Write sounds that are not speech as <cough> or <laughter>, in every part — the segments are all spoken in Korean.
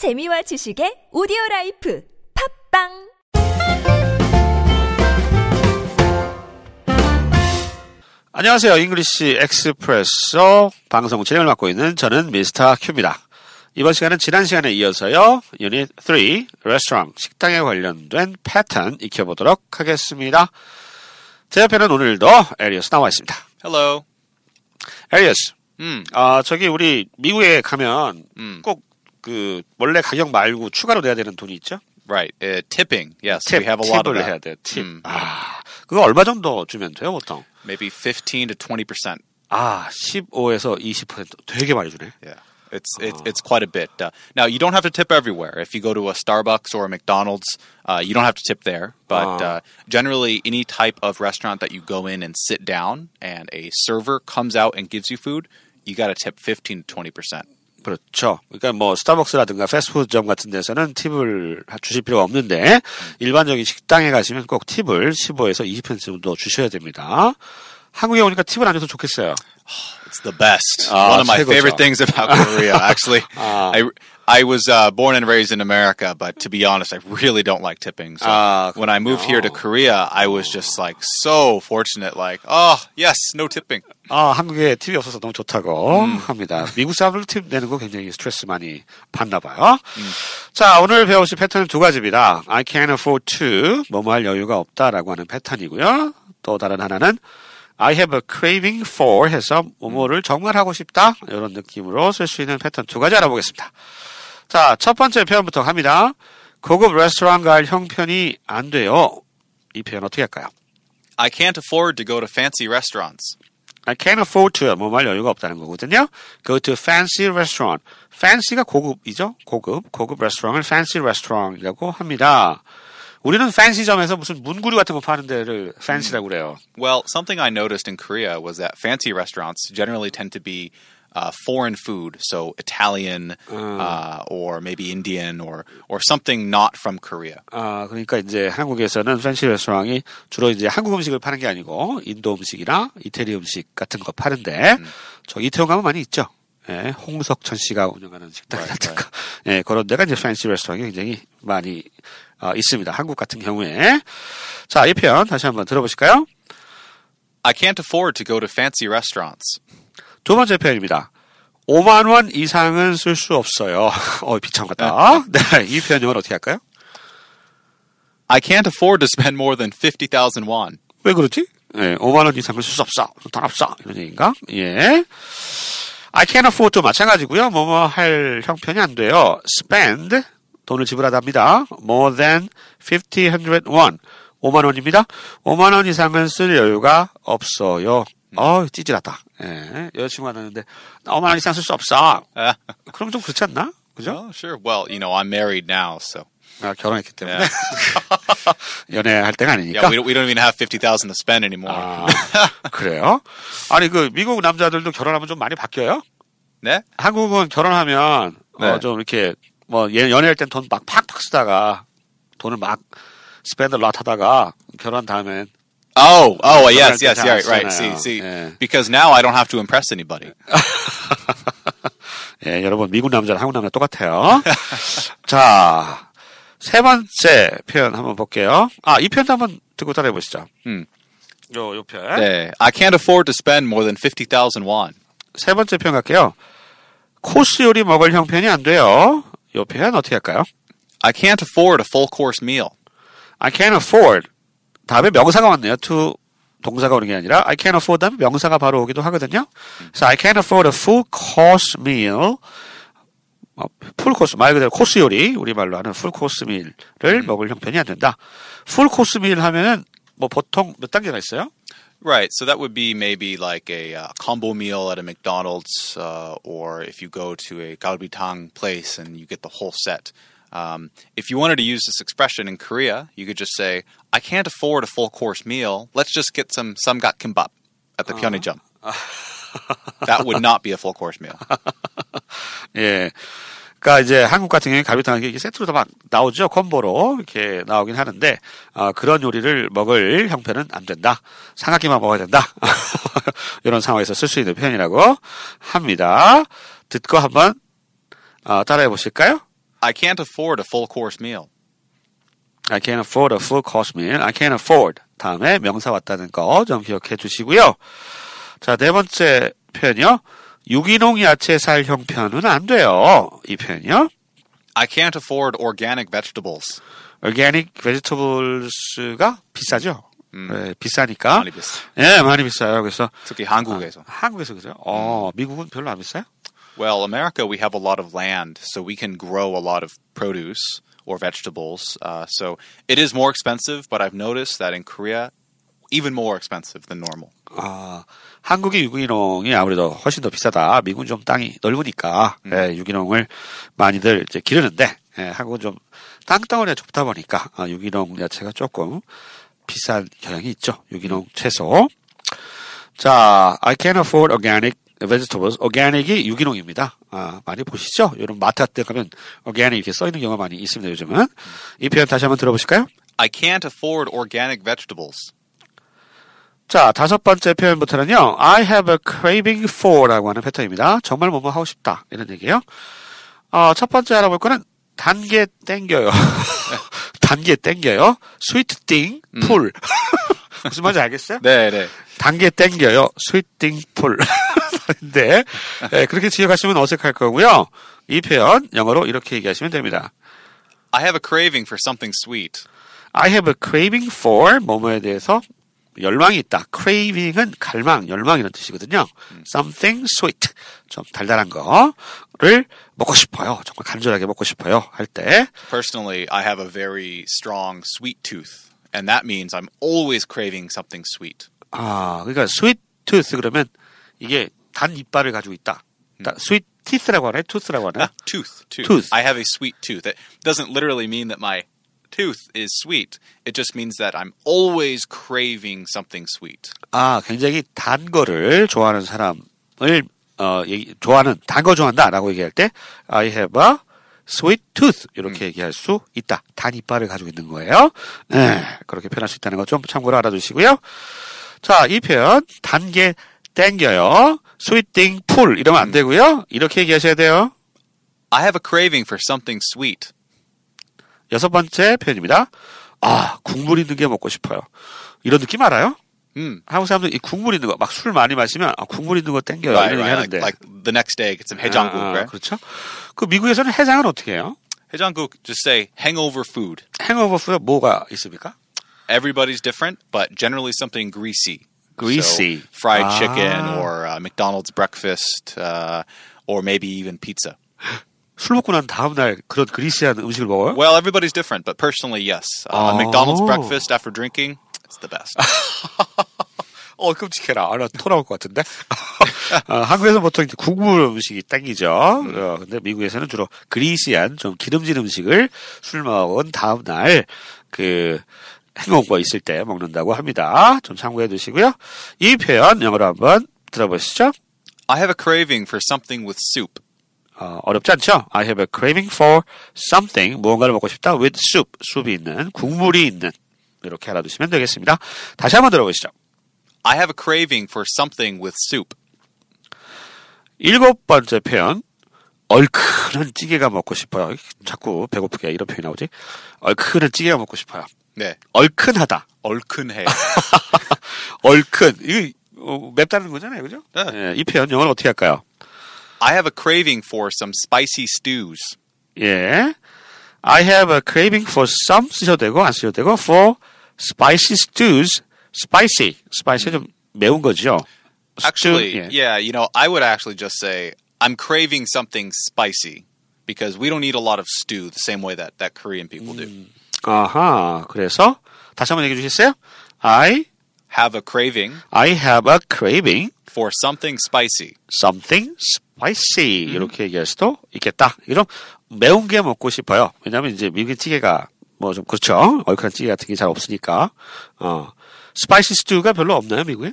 재미와 지식의 오디오 라이프 팟빵 안녕하세요. English Expresso 방송 진행을 맡고 있는 저는 Mr. Q입니다. 이번 시간은 지난 시간에 이어서요. 유닛 3 레스토랑 식당에 관련된 패턴 익혀보도록 하겠습니다. 제 옆에는 오늘도 에리어스 나와 있습니다. Hello. 에리어스, 음. 아 저기 우리 미국에 가면 음. 꼭 그 원래 가격 말고 추가로 내야 되는 돈이 있죠? Right. Uh, tipping. Yes, 팁, we have a lot of 팁을 that. 해야 돼요. 팁. 음. 아, 그거 얼마 정도 주면 돼요, 보통? Maybe 15 to 20%. 아, 15에서 20% 되게 많이 주네. Yeah. It's it's it's quite a bit. Uh, now you don't have to tip everywhere. If you go to a Starbucks or a McDonald's, uh, you don't have to tip there. But Ah. uh, generally, any type of restaurant that you go in and sit down, and a server comes out and gives you food, you got to tip 15 to 20 percent. 그렇죠. 그러니까 뭐 스타벅스라든가 패스트푸드점 같은 데서는 팁을 주실 필요가 없는데 일반적인 식당에 가시면 꼭 팁을 15에서 20% 정도 주셔야 됩니다. 한국에 오니까 팁을 안 줘도 좋겠어요. It's the best. Ah, One of my 최고죠. favorite things about Korea, actually. Ah. <laughs> I I was uh, born and raised in America, but to be honest, I really don't like tipping. So Ah, when I moved here to Korea, I was just like so fortunate. Like, oh yes, no tipping. 아, 한국에 팁이 없어서 너무 좋다고 합니다. 미국 사람들 팁 내는 거 굉장히 스트레스 많이 받나 봐요. 자, 오늘 배우실 패턴은 두 가지입니다. I can't afford to, 뭐뭐 할 여유가 없다라고 하는 패턴이고요. 또 다른 하나는 I have a craving for 해서 뭐뭐를 정말 하고 싶다. 이런 느낌으로 쓸 수 있는 패턴 두 가지 알아보겠습니다. 자, 첫 번째 표현부터 갑니다. 고급 레스토랑 갈 형편이 안 돼요. 이 표현 어떻게 할까요? I can't afford to go to fancy restaurants. I can't afford to 뭐말 여유가 없다는 거거든요. Go to fancy restaurant. fancy가 고급이죠. 고급. 고급 레스토랑을 fancy restaurant이라고 합니다. 우리는 fancy점에서 무슨 문구류 같은 거 파는 데를 fancy라고 그래요. Well, something I noticed in Korea was that fancy restaurants generally tend to be uh, foreign food, so Italian uh, or maybe Indian or or something not from Korea. 아, 그러니까 이제 한국에서는 fancy 레스토랑이 주로 이제 한국 음식을 파는 게 아니고 인도 음식이나 이태리 음식 같은 거 파는데 저 이태원 가면 많이 있죠. 예, 홍석천 씨가 운영하는 식당 Right, 같은 거. <laughs> 예, 그런 데가 이제 fancy 레스토랑이 굉장히 많이 어, 있습니다. 한국 같은 경우에. 자, 이 표현 다시 한번 들어보실까요? I can't afford to go to fancy restaurants. 두 번째 표현입니다. 5만 원 이상은 쓸 수 없어요. <laughs> 어, 비참 같다. <laughs> 네, 이 표현 영어로 어떻게 할까요? I can't afford to spend more than 50,000 won. 왜 그러지? 예, 5만 원 이상을 쓸수 없어. 돈 없어. 이런 얘기인가? 예. I can't afford to 마찬가지고요. 뭐뭐 할 형편이 안 돼요. spend 돈을 지불하답니다. more than 50, 100 won. 5만 원입니다. 5만 원 이상은 쓸 여유가 없어요. 어, 찌질하다. 예. 여자친구 만났는데, 나 5만 원 이상 쓸 수 없어. Uh, 그럼 좀 그렇지 않나? 그죠? oh, sure. Well, you know, I'm married now, so 아, 결혼했기 때문에. Yeah. <laughs> 연애할 때가 아니니까. yeah, we don't, we don't even have 50,000 to spend anymore. 아, <laughs> 그래요? 아니, 그, 미국 남자들도 결혼하면 좀 많이 바뀌어요? 네? 한국은 결혼하면, 어, 네. 좀 이렇게, 뭐, 예- 연애할 땐 돈 막 팍팍 쓰다가, 돈을 막, spend a lot 하다가, 결혼한 다음엔, Oh, oh, 그럴 yes, 때 yes, 잘 yeah, right. 쓰잖아요. See, see, 예. because now I don't have to impress anybody. <laughs> 예, 여러분, 미국 남자랑 한국 남자 똑같아요. <laughs> 자, 세 번째 표현 한번 볼게요. 아, 이 표현도 한번 듣고 따라해 보시죠. 음. 요, 요 표현. 네. I can't afford to spend more than 50,000 won. 세 번째 표현 갈게요. 코스 요리 먹을 형편이 안 돼요. 요 표현 어떻게 할까요? I can't afford a full course meal. I can't afford. 다음에 명사가 왔네요. to 동사가 오는 게 아니라 I can't afford 다음에 명사가 바로 오기도 하거든요. 그래서 I can't afford a full course meal. 어, 풀 코스 말 그대로 코스 요리 우리말로 하는 풀 코스 밀을 먹을 형편이 안 된다. 풀 코스 밀 하면은 뭐 보통 몇 단계가 있어요? Right. So that would be maybe like a uh, combo meal at a McDonald's, uh, or if you go to a galbitang place and you get the whole set. Um, if you wanted to use this expression in Korea, you could just say, "I can't afford a full course meal. Let's just get some samgak kimbap at the Pyeongjam." that would not be a full course meal. 예. 그러니까 이제 한국 같은 경우에 갈비탕이 이게 세트로 다 막 나오죠. 콤보로 이렇게 나오긴 하는데 어, 그런 요리를 먹을 형편은 안 된다. 삼각김만 먹어야 된다. 이런 상황에서 쓸 수 있는 표현이라고 합니다. 듣고 한번 어, 따라해 보실까요? I can't afford a full course meal. I can't afford a full course meal. I can't afford. 다음에 명사 왔다는 거 좀 기억해 주시고요. 자, 네 번째 표현이요. 유기농 야채 살 형편은 안 돼요. 이 표현이요. I can't afford organic vegetables. organic vegetables가 비싸죠. 네, 비싸니까. 많이 비싸. 예, 많이 비싸요. 그래서 특히 한국에서. 한국에서 그죠? 어, 미국은 별로 안 비싸요? Well, America, we have a lot of land, so we can grow a lot of produce or vegetables. Uh, so it is more expensive, but I've noticed that in Korea, even more expensive than normal. 아, 한국의 유기농이 아무래도 훨씬 더 비싸다. 미국은 좀 땅이 넓으니까 예, 유기농을 많이들 이제 기르는데 예, 한국은 좀 땅덩어리가 좁다 보니까 아, 유기농 야채가 조금 비싼 경향이 있죠. 유기농 채소. 자, I can afford organic vegetables. organic이 유기농입니다. 아, 많이 보시죠? 이런 마트 같은 데 가면 organic 이렇게 써 있는 경우가 많이 있습니다. 요즘은 이 표현 다시 한번 들어보실까요? I can't afford organic vegetables. 자, 다섯 번째 표현부터는요. I have a craving for라고 하는 패턴입니다. 정말 뭐뭐 하고 싶다. 이런 얘기예요. 어, 첫 번째 알아볼 거는 단계 땡겨요. <laughs> 단계 땡겨요. sweet thing, pull. <laughs> 무슨 말인지 알겠어요? 네, 네. 단계 땡겨요. sweet thing, pull. <laughs> 근데 예, 그렇게 지어가시면 어색할 거고요. 이 표현 영어로 이렇게 얘기하시면 됩니다. I have a craving for something sweet. I have a craving for 뭐뭐에 대해서 열망이 있다. craving은 갈망, 열망이라는 뜻이거든요. something sweet. 좀 달달한 거를 먹고 싶어요. 정말 간절하게 먹고 싶어요. 할 때. Personally, I have a very strong sweet tooth, and that means I'm always craving something sweet. 아, 그러니까 sweet tooth 그러면 이게 단 이빨을 가지고 있다. 그러니까 sweet teeth라고 하나요? tooth라고 하나요? Tooth, tooth. Tooth. I have a sweet tooth. It doesn't literally mean that my tooth is sweet. It just means that I'm always craving something sweet. 아, 굉장히 단 거를 좋아하는 사람을 어, 얘기, 좋아하는 단 거 좋아한다라고 얘기할 때 I have a sweet tooth 이렇게 얘기할 수 있다. 단 이빨을 가지고 있는 거예요. 네, 그렇게 표현할 수 있다는 거 좀 참고로 알아두시고요. 자, 이 표현 단계 땡겨요. Sweet thing pull 이러면 안 되고요. 이렇게 얘기하셔야 돼요. I have a craving for something sweet. 여섯 번째 표현입니다. 아, 국물 있는 게 먹고 싶어요. 이런 느낌 알아요? Mm. 한국 사람들 이 국물 있는 거, 막 술 많이 마시면 아, 국물 있는 거 땡겨요. Right, 이런 얘기 right. Like, 하는데. like the next day, get some 해장국, 아, right? 그렇죠. 그 미국에서는 해장은 어떻게 해요? 해장국, just say hangover food. 행어버 후에 뭐가 있습니까? Everybody's different, but generally something greasy. Greasy. So, fried Ah. chicken or uh, McDonald's breakfast uh, or maybe even pizza. 술 먹고 난 다음 날 그런 그리스한 음식을 먹어요? Well, everybody's different, but personally, yes. Uh, Oh. McDonald's breakfast after drinking, it's the best. 어, 끔찍해라. 아, 나토 나올 것 같은데? 어, 한국에서 보통 이제 국물 음식이 땡기죠. 어, 근데 미국에서는 주로 그리시한 좀 기름진 음식을 술 먹은 다음 날, 그, 행오버 있을 때 먹는다고 합니다. 좀 참고해 두시고요. 이 표현 영어로 한번 들어보시죠. I have a craving for something with soup. 어, 어렵지 않죠? I have a craving for something. 무언가를 먹고 싶다. with soup. 숲이 있는, 국물이 있는. 이렇게 알아두시면 되겠습니다. 다시 한번 들어보시죠. I have a craving for something with soup. 일곱 번째 표현. 얼큰한 찌개가 먹고 싶어요. 자꾸 배고프게 이런 표현이 나오지. 얼큰한 찌개가 먹고 싶어요. 네. 얼큰하다. 얼큰해. <laughs> 얼큰. 이거 어, 맵다는 거잖아요. 그죠? 네. 예, 이 표현 영어로 어떻게 할까요? I have a craving for some spicy stews. 예. I have a craving for some 쓰셔도 되고 안 쓰셔도 되고 for spicy stews. spicy. spicy 좀 매운 거죠. Actually, Stew, 예. yeah, you know, I would actually just say I'm craving something spicy because we don't eat a lot of stew the same way that, that Korean people do. 아하. 그래서 다시 한번 얘기해 주시겠어요? I Have a craving I have a craving for something spicy. something spicy 이렇게 얘기할 수도 있겠다. 이런 매운 게 먹고 싶어요. 왜냐하면 이제 미국의 찌개가 뭐 좀 그렇죠. 얼큰한 찌개 같은 게 잘 없으니까. 어. spicy stew가 별로 없나요, 미국에?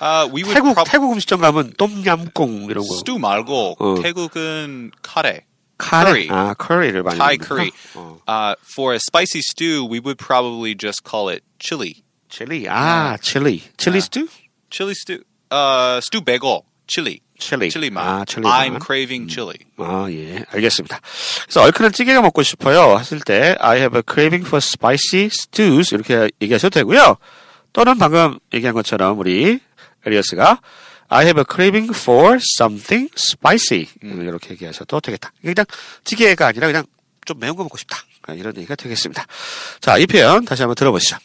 Uh, we would 태국 태국 음식점 가면 똠얌꿍 이런 거. stew 말고 어. 태국은 카레. 카레. curry. 아, 커리를 많이 Thai 먹는구나. curry. 어. Uh, for a spicy stew, we would probably just call it chili. 칠리. 아, 칠리. 칠리 스튜? Chili stew. Uh, stew bagel. Chili. chili. 칠리만. 아, 칠리만. I'm craving chili. 아, 예. 알겠습니다. 그래서 얼큰한 찌개가 먹고 싶어요. 하실 때 I have a craving for spicy stews 이렇게 얘기하셔도 되고요. 또는 방금 얘기한 것처럼 우리 에리어스가 I have a craving for something spicy 이렇게 얘기하셔도 되겠다. 그냥 찌개가 아니라 그냥 좀 매운 거 먹고 싶다. 이런 얘기가 되겠습니다. 자, 이 표현 다시 한번 들어보시죠.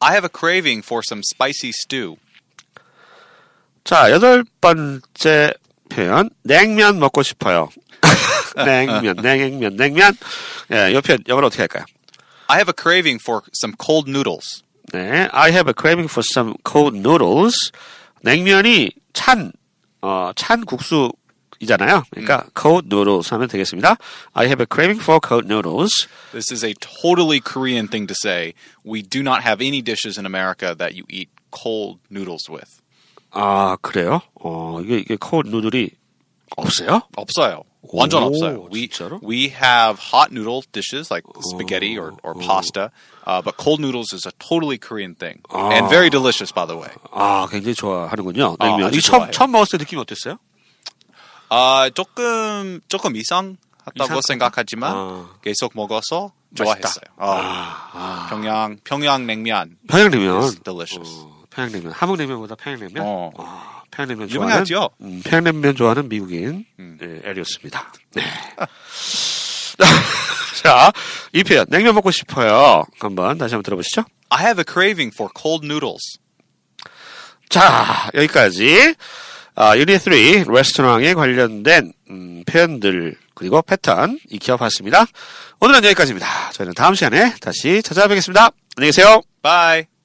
I have a craving for some spicy stew. 자, 여덟 번째 표현. 냉면 먹고 싶어요. 냉면, 냉면, 냉면. 예, 이 표현 영어로 어떻게 할까요? I have a craving for some cold noodles. 네, I have a craving for some cold noodles. 냉면이 찬, 어, 찬 국수이잖아요. 그러니까 cold noodles 하면 되겠습니다. I have a craving for cold noodles. This is a totally Korean thing to say. We do not have any dishes in America that you eat cold noodles with. 아, 그래요? 어, 이게, 이게 cold noodle이 없어요? 없어요. 완전 오, 없어요. We 진짜로? we have hot noodle dishes like spaghetti or, or pasta, uh, but cold noodles is a totally Korean thing and very delicious, by the way. 아, 굉장히 좋아하는군요. 아, 냉면. 아주 이 처음, 좋아해요. 처음 먹었을 때 느낌이 어땠어요? 아 조금 조금 이상하다고 이상하다? 생각하지만 아. 계속 먹어서 좋아했어요. 어. 평양 평양 냉면 평양냉면. is delicious. 어, 평양냉면. 함흥냉면보다 평양냉면? 어. 아, 평양냉면 좋아하는 유명하죠? 음, 평양냉면 좋아하는 미국인 음. 네, 에리였습니다. 네. <laughs> 자, 이 표현 냉면 먹고 싶어요. 한번 다시 한번 들어보시죠. I have a craving for cold noodles. 자, 여기까지 아, 유닛 3 레스토랑에 관련된 음, 표현들 그리고 패턴 익혀봤습니다. 오늘은 여기까지입니다. 저희는 다음 시간에 다시 찾아뵙겠습니다. 안녕히 계세요. Bye.